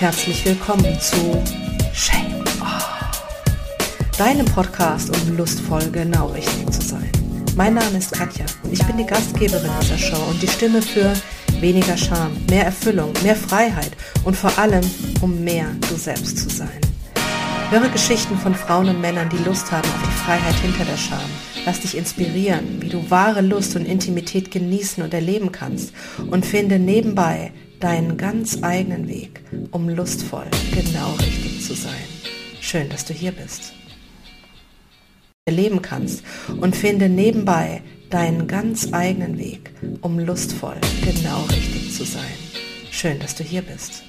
herzlich willkommen zu Shame Off, deinem Podcast, um lustvoll genau richtig zu sein. Mein Name ist Katja und ich bin die Gastgeberin dieser Show und die Stimme für weniger Scham, mehr Erfüllung, mehr Freiheit und vor allem, um mehr du selbst zu sein. Höre Geschichten von Frauen und Männern, die Lust haben auf die Freiheit hinter der Scham. Lass dich inspirieren, wie du wahre Lust und Intimität genießen und erleben kannst und finde nebenbei deinen ganz eigenen Weg, um lustvoll genau richtig zu sein. Schön, dass du hier bist. Erleben kannst und finde nebenbei deinen ganz eigenen Weg, um lustvoll genau richtig zu sein. Schön, dass du hier bist.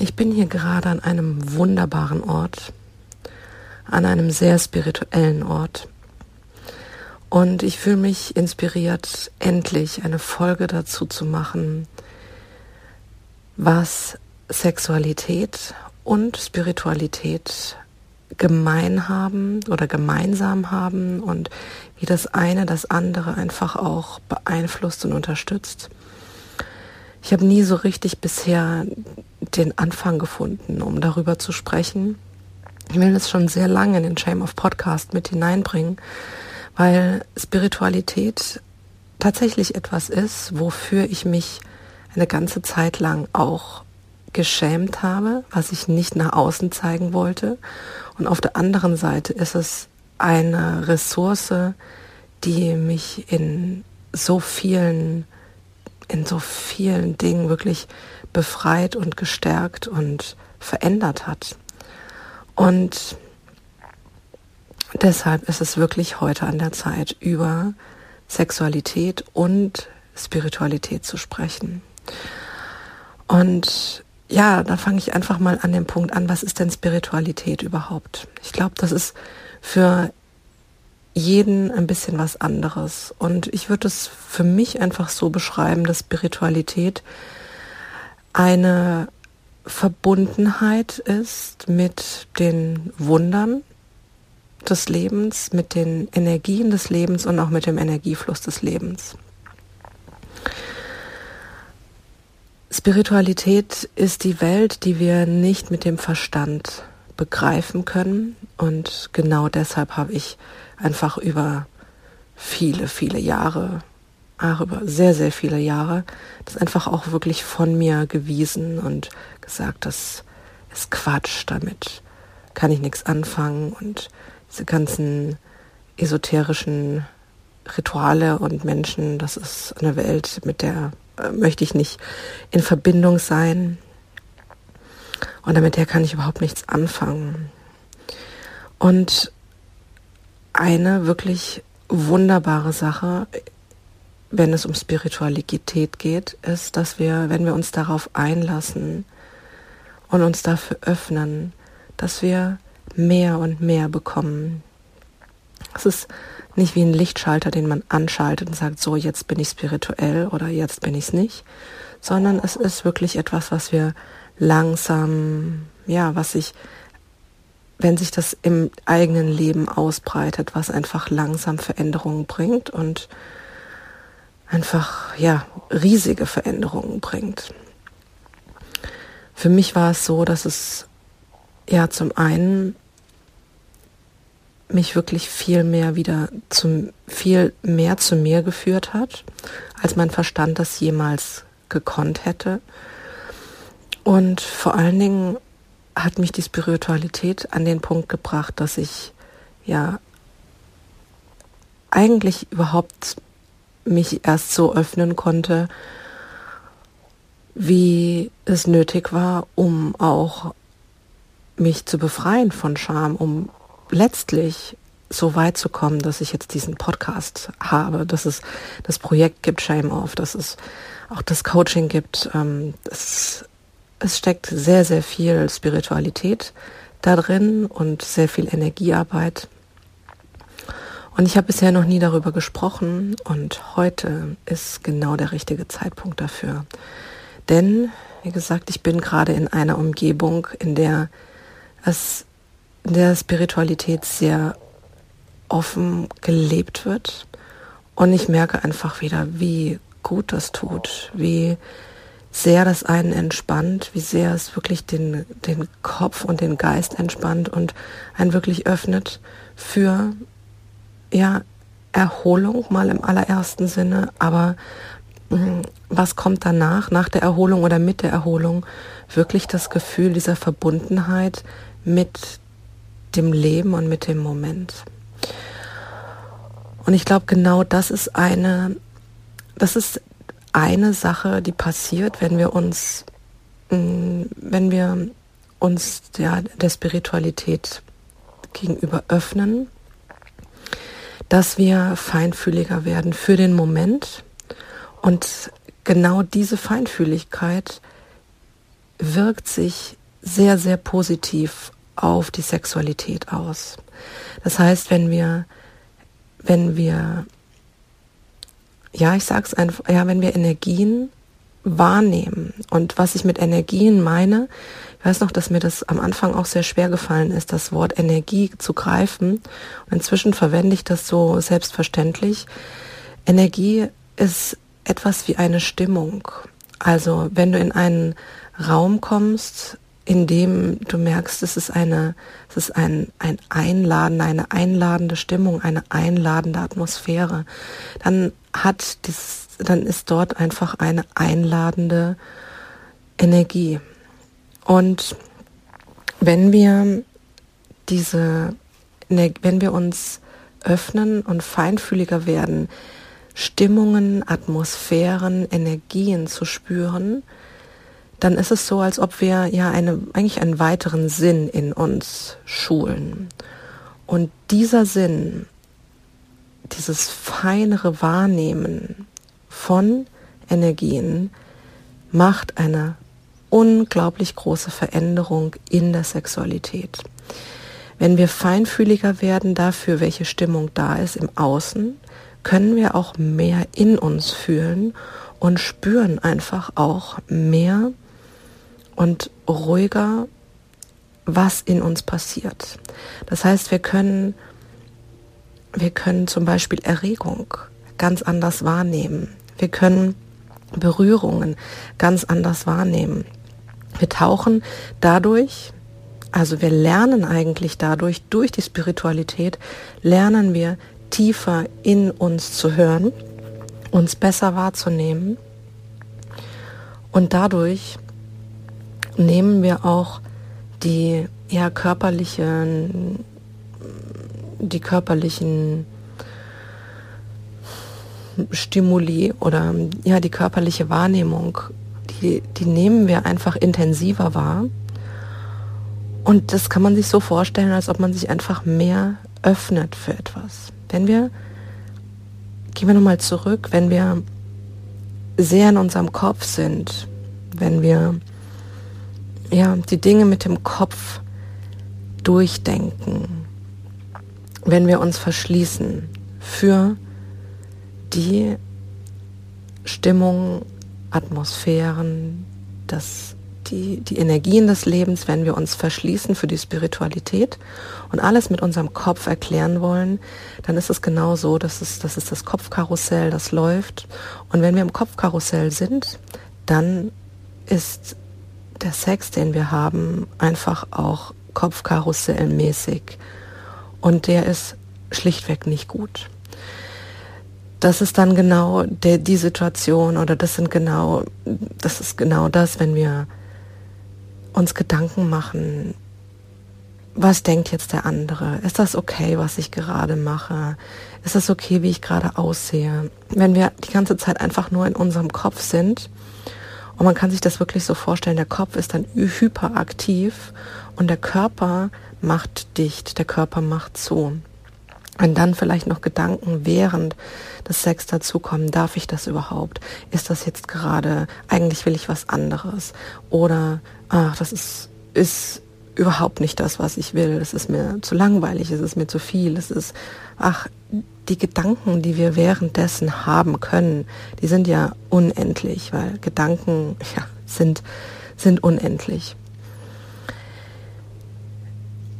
Ich bin hier gerade an einem wunderbaren Ort, an einem sehr spirituellen Ort. Und ich fühle mich inspiriert, endlich eine Folge dazu zu machen, was Sexualität und Spiritualität gemein haben oder gemeinsam haben und wie das eine das andere einfach auch beeinflusst und unterstützt. Ich habe nie so richtig bisher den Anfang gefunden, um darüber zu sprechen. Ich will das schon sehr lange in den Shame of Podcast mit hineinbringen, weil Spiritualität tatsächlich etwas ist, wofür ich mich eine ganze Zeit lang auch geschämt habe, was ich nicht nach außen zeigen wollte. Und auf der anderen Seite ist es eine Ressource, die mich in so vielen, in so vielen Dingen wirklich befreit und gestärkt und verändert hat. Und deshalb ist es wirklich heute an der Zeit, über Sexualität und Spiritualität zu sprechen. Und ja, da fange ich einfach mal an dem Punkt an, was ist denn Spiritualität überhaupt? Ich glaube, das ist für jeden ein bisschen was anderes. Und ich würde es für mich einfach so beschreiben, dass Spiritualität eine Verbundenheit ist mit den Wundern des Lebens, mit den Energien des Lebens und auch mit dem Energiefluss des Lebens. Spiritualität ist die Welt, die wir nicht mit dem Verstand begreifen können. Und genau deshalb habe ich einfach über viele, viele Jahre, ach, über sehr, sehr viele Jahre, das einfach auch wirklich von mir gewiesen und gesagt, das ist Quatsch, damit kann ich nichts anfangen und diese ganzen esoterischen Rituale und Menschen, das ist eine Welt, mit der äh, möchte ich nicht in Verbindung sein. Und damit der kann ich überhaupt nichts anfangen. Und eine wirklich wunderbare Sache, wenn es um Spiritualität geht, ist, dass wir, wenn wir uns darauf einlassen und uns dafür öffnen, dass wir mehr und mehr bekommen. Es ist nicht wie ein Lichtschalter, den man anschaltet und sagt, so jetzt bin ich spirituell oder jetzt bin ich es nicht, sondern es ist wirklich etwas, was wir langsam, ja, was sich, wenn sich das im eigenen Leben ausbreitet, was einfach langsam Veränderungen bringt und einfach, ja, riesige Veränderungen bringt. Für mich war es so, dass es ja zum einen mich wirklich viel mehr wieder zum, viel mehr zu mir geführt hat, als mein Verstand das jemals gekonnt hätte. Und vor allen Dingen hat mich die Spiritualität an den Punkt gebracht, dass ich ja eigentlich überhaupt mich erst so öffnen konnte, wie es nötig war, um auch mich zu befreien von Scham, um letztlich so weit zu kommen, dass ich jetzt diesen Podcast habe, dass es das Projekt gibt, Shame Off, dass es auch das Coaching gibt. Ähm, es, es steckt sehr, sehr viel Spiritualität da drin und sehr viel Energiearbeit. Und ich habe bisher noch nie darüber gesprochen und heute ist genau der richtige Zeitpunkt dafür. Denn, wie gesagt, ich bin gerade in einer Umgebung, in der es der Spiritualität sehr offen gelebt wird. Und ich merke einfach wieder, wie gut das tut, wie sehr das einen entspannt, wie sehr es wirklich den, den Kopf und den Geist entspannt und einen wirklich öffnet für ja, Erholung mal im allerersten Sinne, aber hm, was kommt danach, nach der Erholung oder mit der Erholung, wirklich das Gefühl dieser Verbundenheit mit dem Leben und mit dem Moment. Und ich glaube, genau das ist eine, das ist eine Sache, die passiert, wenn wir uns, hm, wenn wir uns ja, der Spiritualität gegenüber öffnen, dass wir feinfühliger werden für den Moment und genau diese Feinfühligkeit wirkt sich sehr, sehr positiv auf die Sexualität aus. Das heißt, wenn wir, wenn wir, ja, ich sag's einfach, ja, wenn wir Energien wahrnehmen und was ich mit Energien meine, ich weiß noch, dass mir das am Anfang auch sehr schwer gefallen ist, das Wort Energie zu greifen. Und inzwischen verwende ich das so selbstverständlich. Energie ist etwas wie eine Stimmung. Also wenn du in einen Raum kommst, in dem du merkst, es ist eine, es ist ein, ein Einladen, eine einladende Stimmung, eine einladende Atmosphäre, dann hat dieses, dann ist dort einfach eine einladende Energie. Und wenn wir diese, wenn wir uns öffnen und feinfühliger werden, Stimmungen, Atmosphären, Energien zu spüren, dann ist es so, als ob wir ja eine, eigentlich einen weiteren Sinn in uns schulen. Und dieser Sinn, dieses feinere Wahrnehmen von Energien macht eine unglaublich große Veränderung in der Sexualität. Wenn wir feinfühliger werden dafür, welche Stimmung da ist im Außen, können wir auch mehr in uns fühlen und spüren einfach auch mehr und ruhiger, was in uns passiert. Das heißt, wir können, wir können zum Beispiel Erregung ganz anders wahrnehmen. Wir können Berührungen ganz anders wahrnehmen. Wir tauchen dadurch, also wir lernen eigentlich dadurch, durch die Spiritualität, lernen wir tiefer in uns zu hören, uns besser wahrzunehmen und dadurch nehmen wir auch die ja körperlichen die körperlichen Stimuli oder ja die körperliche Wahrnehmung die, die nehmen wir einfach intensiver wahr. Und das kann man sich so vorstellen, als ob man sich einfach mehr öffnet für etwas. Wenn wir, gehen wir nochmal zurück, wenn wir sehr in unserem Kopf sind, wenn wir ja, die Dinge mit dem Kopf durchdenken, wenn wir uns verschließen für die Stimmung Atmosphären, das, die, die Energien des Lebens, wenn wir uns verschließen für die Spiritualität und alles mit unserem Kopf erklären wollen, dann ist es genau so, dass es, das ist das Kopfkarussell, das läuft. Und wenn wir im Kopfkarussell sind, dann ist der Sex, den wir haben, einfach auch Kopfkarussellmäßig. Und der ist schlichtweg nicht gut das ist dann genau die Situation oder das sind genau, das ist genau das, wenn wir uns Gedanken machen, was denkt jetzt der andere? Ist das okay, was ich gerade mache? Ist das okay, wie ich gerade aussehe? Wenn wir die ganze Zeit einfach nur in unserem Kopf sind, und man kann sich das wirklich so vorstellen, der Kopf ist dann hyperaktiv und der Körper macht dicht, der Körper macht zu. Wenn dann vielleicht noch Gedanken während des Sex dazukommen, darf ich das überhaupt? Ist das jetzt gerade, eigentlich will ich was anderes? Oder, ach, das ist, ist überhaupt nicht das, was ich will. Es ist mir zu langweilig, es ist mir zu viel, es ist, ach, die Gedanken, die wir währenddessen haben können, die sind ja unendlich, weil Gedanken ja, sind, sind unendlich.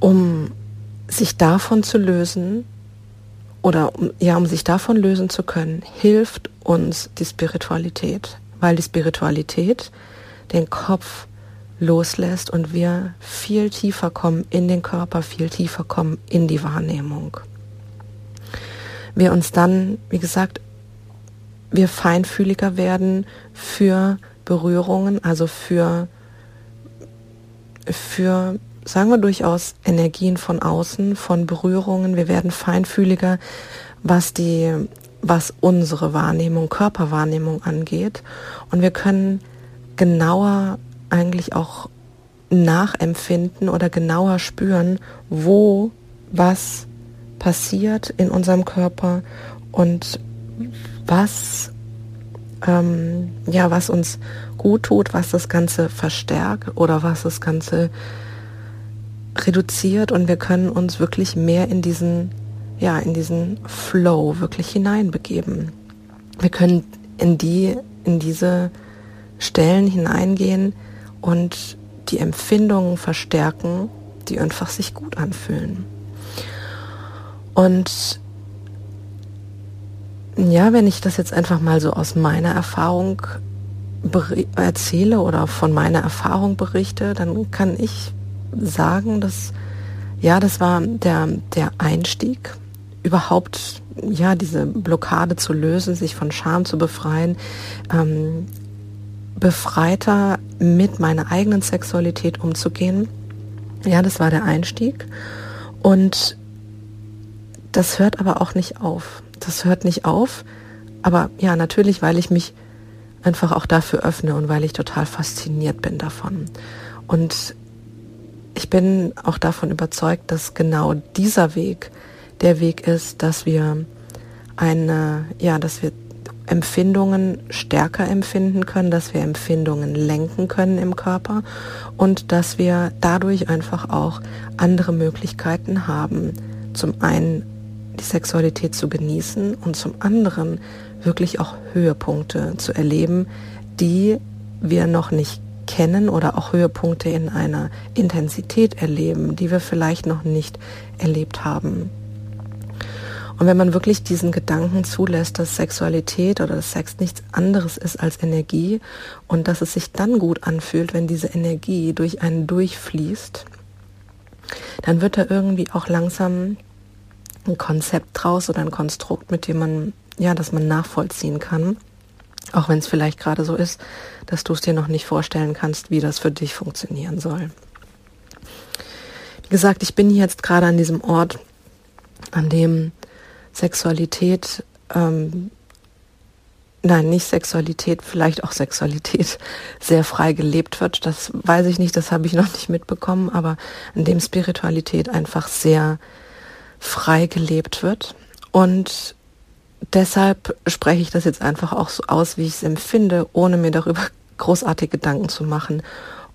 Um sich davon zu lösen, oder ja, um sich davon lösen zu können, hilft uns die Spiritualität, weil die Spiritualität den Kopf loslässt und wir viel tiefer kommen in den Körper, viel tiefer kommen in die Wahrnehmung. Wir uns dann, wie gesagt, wir feinfühliger werden für Berührungen, also für, für, sagen wir durchaus, Energien von außen, von Berührungen. Wir werden feinfühliger, was die, was unsere Wahrnehmung, Körperwahrnehmung angeht. Und wir können genauer eigentlich auch nachempfinden oder genauer spüren, wo was passiert in unserem Körper und was ähm, ja was uns gut tut, was das Ganze verstärkt oder was das Ganze reduziert und wir können uns wirklich mehr in diesen ja in diesen Flow wirklich hineinbegeben. Wir können in die in diese Stellen hineingehen und die Empfindungen verstärken, die einfach sich gut anfühlen. Und ja, wenn ich das jetzt einfach mal so aus meiner Erfahrung erzähle oder von meiner Erfahrung berichte, dann kann ich sagen, dass ja, das war der, der Einstieg, überhaupt ja diese Blockade zu lösen, sich von Scham zu befreien, ähm, befreiter mit meiner eigenen Sexualität umzugehen. Ja, das war der Einstieg. Und das hört aber auch nicht auf. Das hört nicht auf. Aber ja, natürlich, weil ich mich einfach auch dafür öffne und weil ich total fasziniert bin davon. Und ich bin auch davon überzeugt, dass genau dieser Weg der Weg ist, dass wir eine, ja, dass wir Empfindungen stärker empfinden können, dass wir Empfindungen lenken können im Körper und dass wir dadurch einfach auch andere Möglichkeiten haben. Zum einen die Sexualität zu genießen und zum anderen wirklich auch Höhepunkte zu erleben, die wir noch nicht kennen oder auch Höhepunkte in einer Intensität erleben, die wir vielleicht noch nicht erlebt haben. Und wenn man wirklich diesen Gedanken zulässt, dass Sexualität oder dass Sex nichts anderes ist als Energie und dass es sich dann gut anfühlt, wenn diese Energie durch einen durchfließt, dann wird da irgendwie auch langsam ein Konzept draus oder ein Konstrukt, mit dem man, ja, das man nachvollziehen kann. Auch wenn es vielleicht gerade so ist, dass du es dir noch nicht vorstellen kannst, wie das für dich funktionieren soll. Wie gesagt, ich bin jetzt gerade an diesem Ort, an dem Sexualität, ähm, nein, nicht Sexualität, vielleicht auch Sexualität sehr frei gelebt wird. Das weiß ich nicht, das habe ich noch nicht mitbekommen, aber in dem Spiritualität einfach sehr frei gelebt wird. Und deshalb spreche ich das jetzt einfach auch so aus, wie ich es empfinde, ohne mir darüber großartig Gedanken zu machen,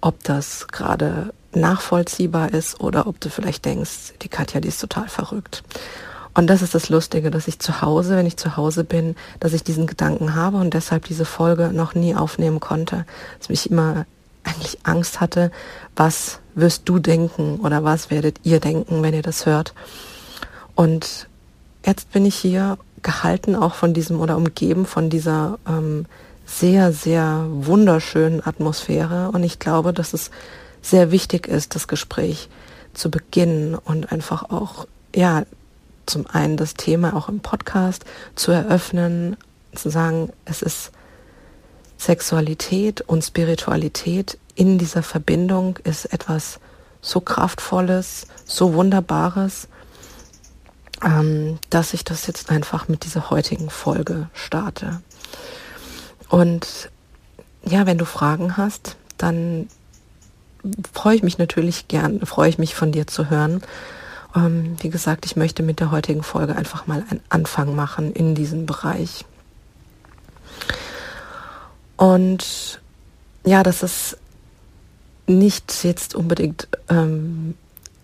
ob das gerade nachvollziehbar ist oder ob du vielleicht denkst, die Katja, die ist total verrückt. Und das ist das Lustige, dass ich zu Hause, wenn ich zu Hause bin, dass ich diesen Gedanken habe und deshalb diese Folge noch nie aufnehmen konnte. Dass ich immer eigentlich Angst hatte, was wirst du denken oder was werdet ihr denken, wenn ihr das hört. Und jetzt bin ich hier gehalten auch von diesem oder umgeben von dieser ähm, sehr, sehr wunderschönen Atmosphäre. Und ich glaube, dass es sehr wichtig ist, das Gespräch zu beginnen und einfach auch, ja, zum einen das Thema auch im Podcast zu eröffnen, zu sagen, es ist Sexualität und Spiritualität in dieser Verbindung ist etwas so Kraftvolles, so Wunderbares, ähm, dass ich das jetzt einfach mit dieser heutigen Folge starte. Und ja, wenn du Fragen hast, dann freue ich mich natürlich gern, freue ich mich von dir zu hören. Ähm, wie gesagt, ich möchte mit der heutigen Folge einfach mal einen Anfang machen in diesem Bereich. Und ja, dass es nicht jetzt unbedingt ähm,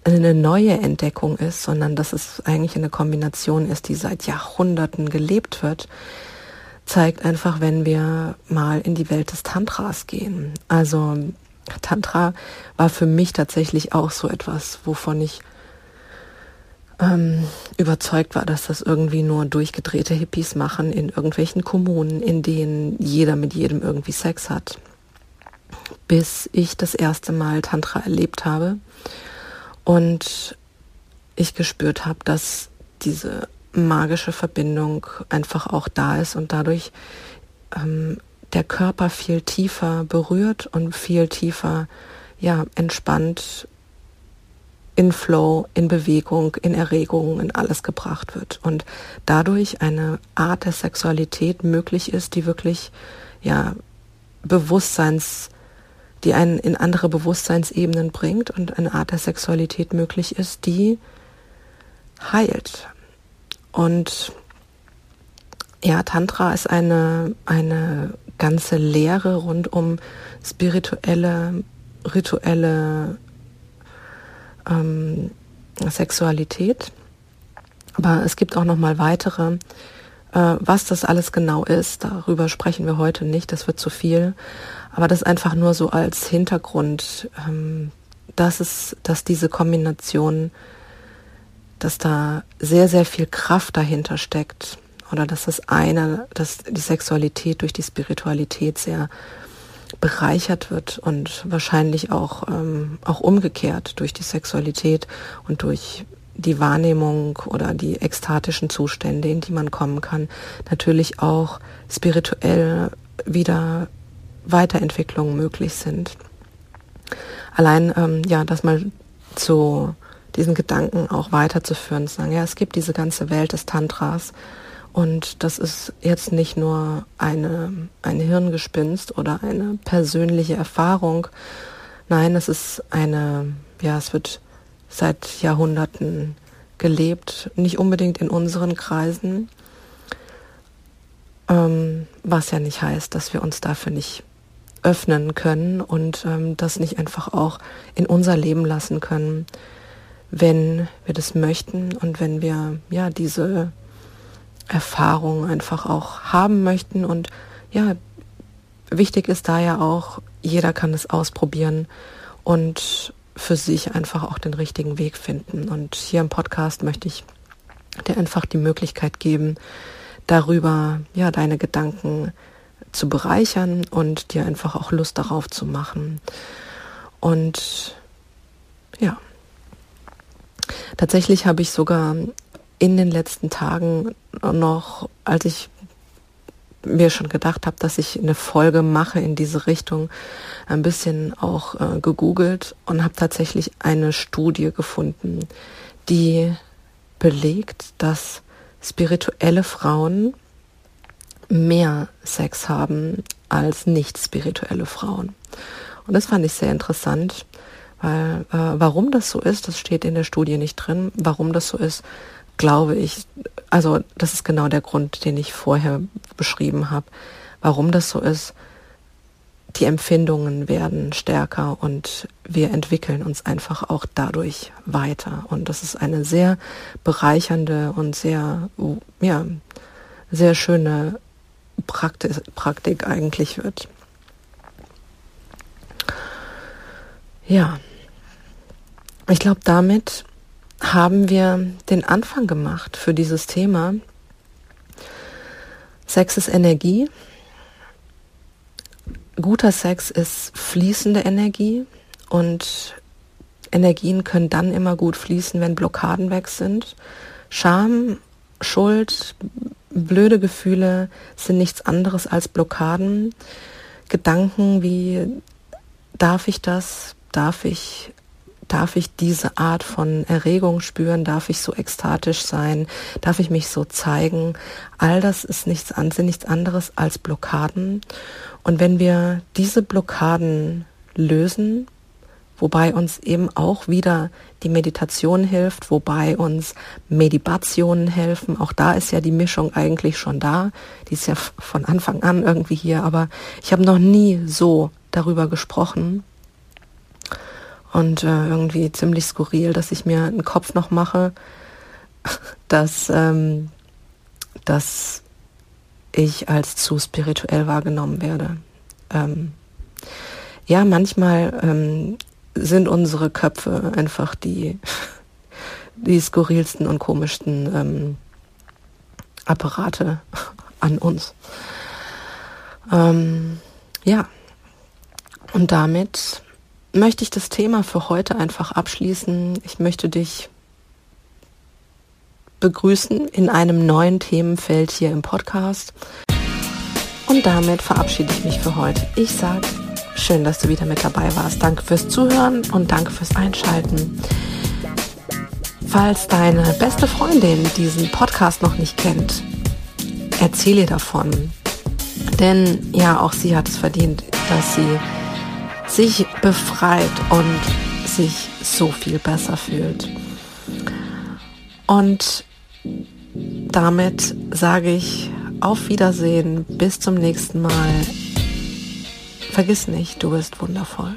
eine neue Entdeckung ist, sondern dass es eigentlich eine Kombination ist, die seit Jahrhunderten gelebt wird, zeigt einfach, wenn wir mal in die Welt des Tantras gehen. Also Tantra war für mich tatsächlich auch so etwas, wovon ich ähm, überzeugt war, dass das irgendwie nur durchgedrehte Hippies machen in irgendwelchen Kommunen, in denen jeder mit jedem irgendwie Sex hat. Bis ich das erste Mal Tantra erlebt habe und ich gespürt habe, dass diese magische Verbindung einfach auch da ist und dadurch ähm, der Körper viel tiefer berührt und viel tiefer ja entspannt in Flow, in Bewegung, in Erregung, in alles gebracht wird und dadurch eine Art der Sexualität möglich ist, die wirklich ja Bewusstseins die einen in andere Bewusstseinsebenen bringt und eine Art der Sexualität möglich ist, die heilt. Und ja, Tantra ist eine, eine ganze Lehre rund um spirituelle, rituelle ähm, Sexualität. Aber es gibt auch noch mal weitere. Äh, was das alles genau ist, darüber sprechen wir heute nicht. Das wird zu viel. Aber das einfach nur so als Hintergrund, ähm, dass es, dass diese Kombination, dass da sehr, sehr viel Kraft dahinter steckt. Oder dass das eine, dass die Sexualität durch die Spiritualität sehr bereichert wird und wahrscheinlich auch, ähm, auch umgekehrt durch die Sexualität und durch die Wahrnehmung oder die ekstatischen Zustände, in die man kommen kann, natürlich auch spirituell wieder Weiterentwicklungen möglich sind. Allein, ähm, ja, das mal zu diesen Gedanken auch weiterzuführen, zu sagen, ja, es gibt diese ganze Welt des Tantras und das ist jetzt nicht nur eine, ein Hirngespinst oder eine persönliche Erfahrung. Nein, es ist eine, ja, es wird seit Jahrhunderten gelebt, nicht unbedingt in unseren Kreisen, ähm, was ja nicht heißt, dass wir uns dafür nicht öffnen können und ähm, das nicht einfach auch in unser Leben lassen können, wenn wir das möchten und wenn wir ja diese Erfahrung einfach auch haben möchten und ja, wichtig ist da ja auch, jeder kann es ausprobieren und für sich einfach auch den richtigen Weg finden. Und hier im Podcast möchte ich dir einfach die Möglichkeit geben, darüber ja deine Gedanken zu bereichern und dir einfach auch Lust darauf zu machen. Und ja, tatsächlich habe ich sogar in den letzten Tagen noch, als ich mir schon gedacht habe, dass ich eine Folge mache in diese Richtung, ein bisschen auch äh, gegoogelt und habe tatsächlich eine Studie gefunden, die belegt, dass spirituelle Frauen mehr Sex haben als nicht spirituelle Frauen. Und das fand ich sehr interessant, weil äh, warum das so ist, das steht in der Studie nicht drin. Warum das so ist, glaube ich, also das ist genau der Grund, den ich vorher beschrieben habe. Warum das so ist, die Empfindungen werden stärker und wir entwickeln uns einfach auch dadurch weiter. Und das ist eine sehr bereichernde und sehr, ja, sehr schöne Praktik, Praktik eigentlich wird. Ja, ich glaube, damit haben wir den Anfang gemacht für dieses Thema. Sex ist Energie. Guter Sex ist fließende Energie und Energien können dann immer gut fließen, wenn Blockaden weg sind. Scham, Schuld, blöde Gefühle sind nichts anderes als Blockaden. Gedanken wie, darf ich das? Darf ich, darf ich diese Art von Erregung spüren? Darf ich so ekstatisch sein? Darf ich mich so zeigen? All das ist nichts, sind nichts anderes als Blockaden. Und wenn wir diese Blockaden lösen, wobei uns eben auch wieder die Meditation hilft, wobei uns Medibationen helfen. Auch da ist ja die Mischung eigentlich schon da. Die ist ja von Anfang an irgendwie hier, aber ich habe noch nie so darüber gesprochen. Und äh, irgendwie ziemlich skurril, dass ich mir einen Kopf noch mache, dass, ähm, dass ich als zu spirituell wahrgenommen werde. Ähm, ja, manchmal ähm, sind unsere Köpfe einfach die, die skurrilsten und komischsten ähm, Apparate an uns. Ähm, ja, und damit möchte ich das Thema für heute einfach abschließen. Ich möchte dich begrüßen in einem neuen Themenfeld hier im Podcast. Und damit verabschiede ich mich für heute. Ich sage schön, dass du wieder mit dabei warst. Danke fürs Zuhören und danke fürs Einschalten. Falls deine beste Freundin diesen Podcast noch nicht kennt, erzähle ihr davon. Denn ja, auch sie hat es verdient, dass sie sich befreit und sich so viel besser fühlt. Und damit sage ich auf Wiedersehen, bis zum nächsten Mal. Vergiss nicht, du bist wundervoll.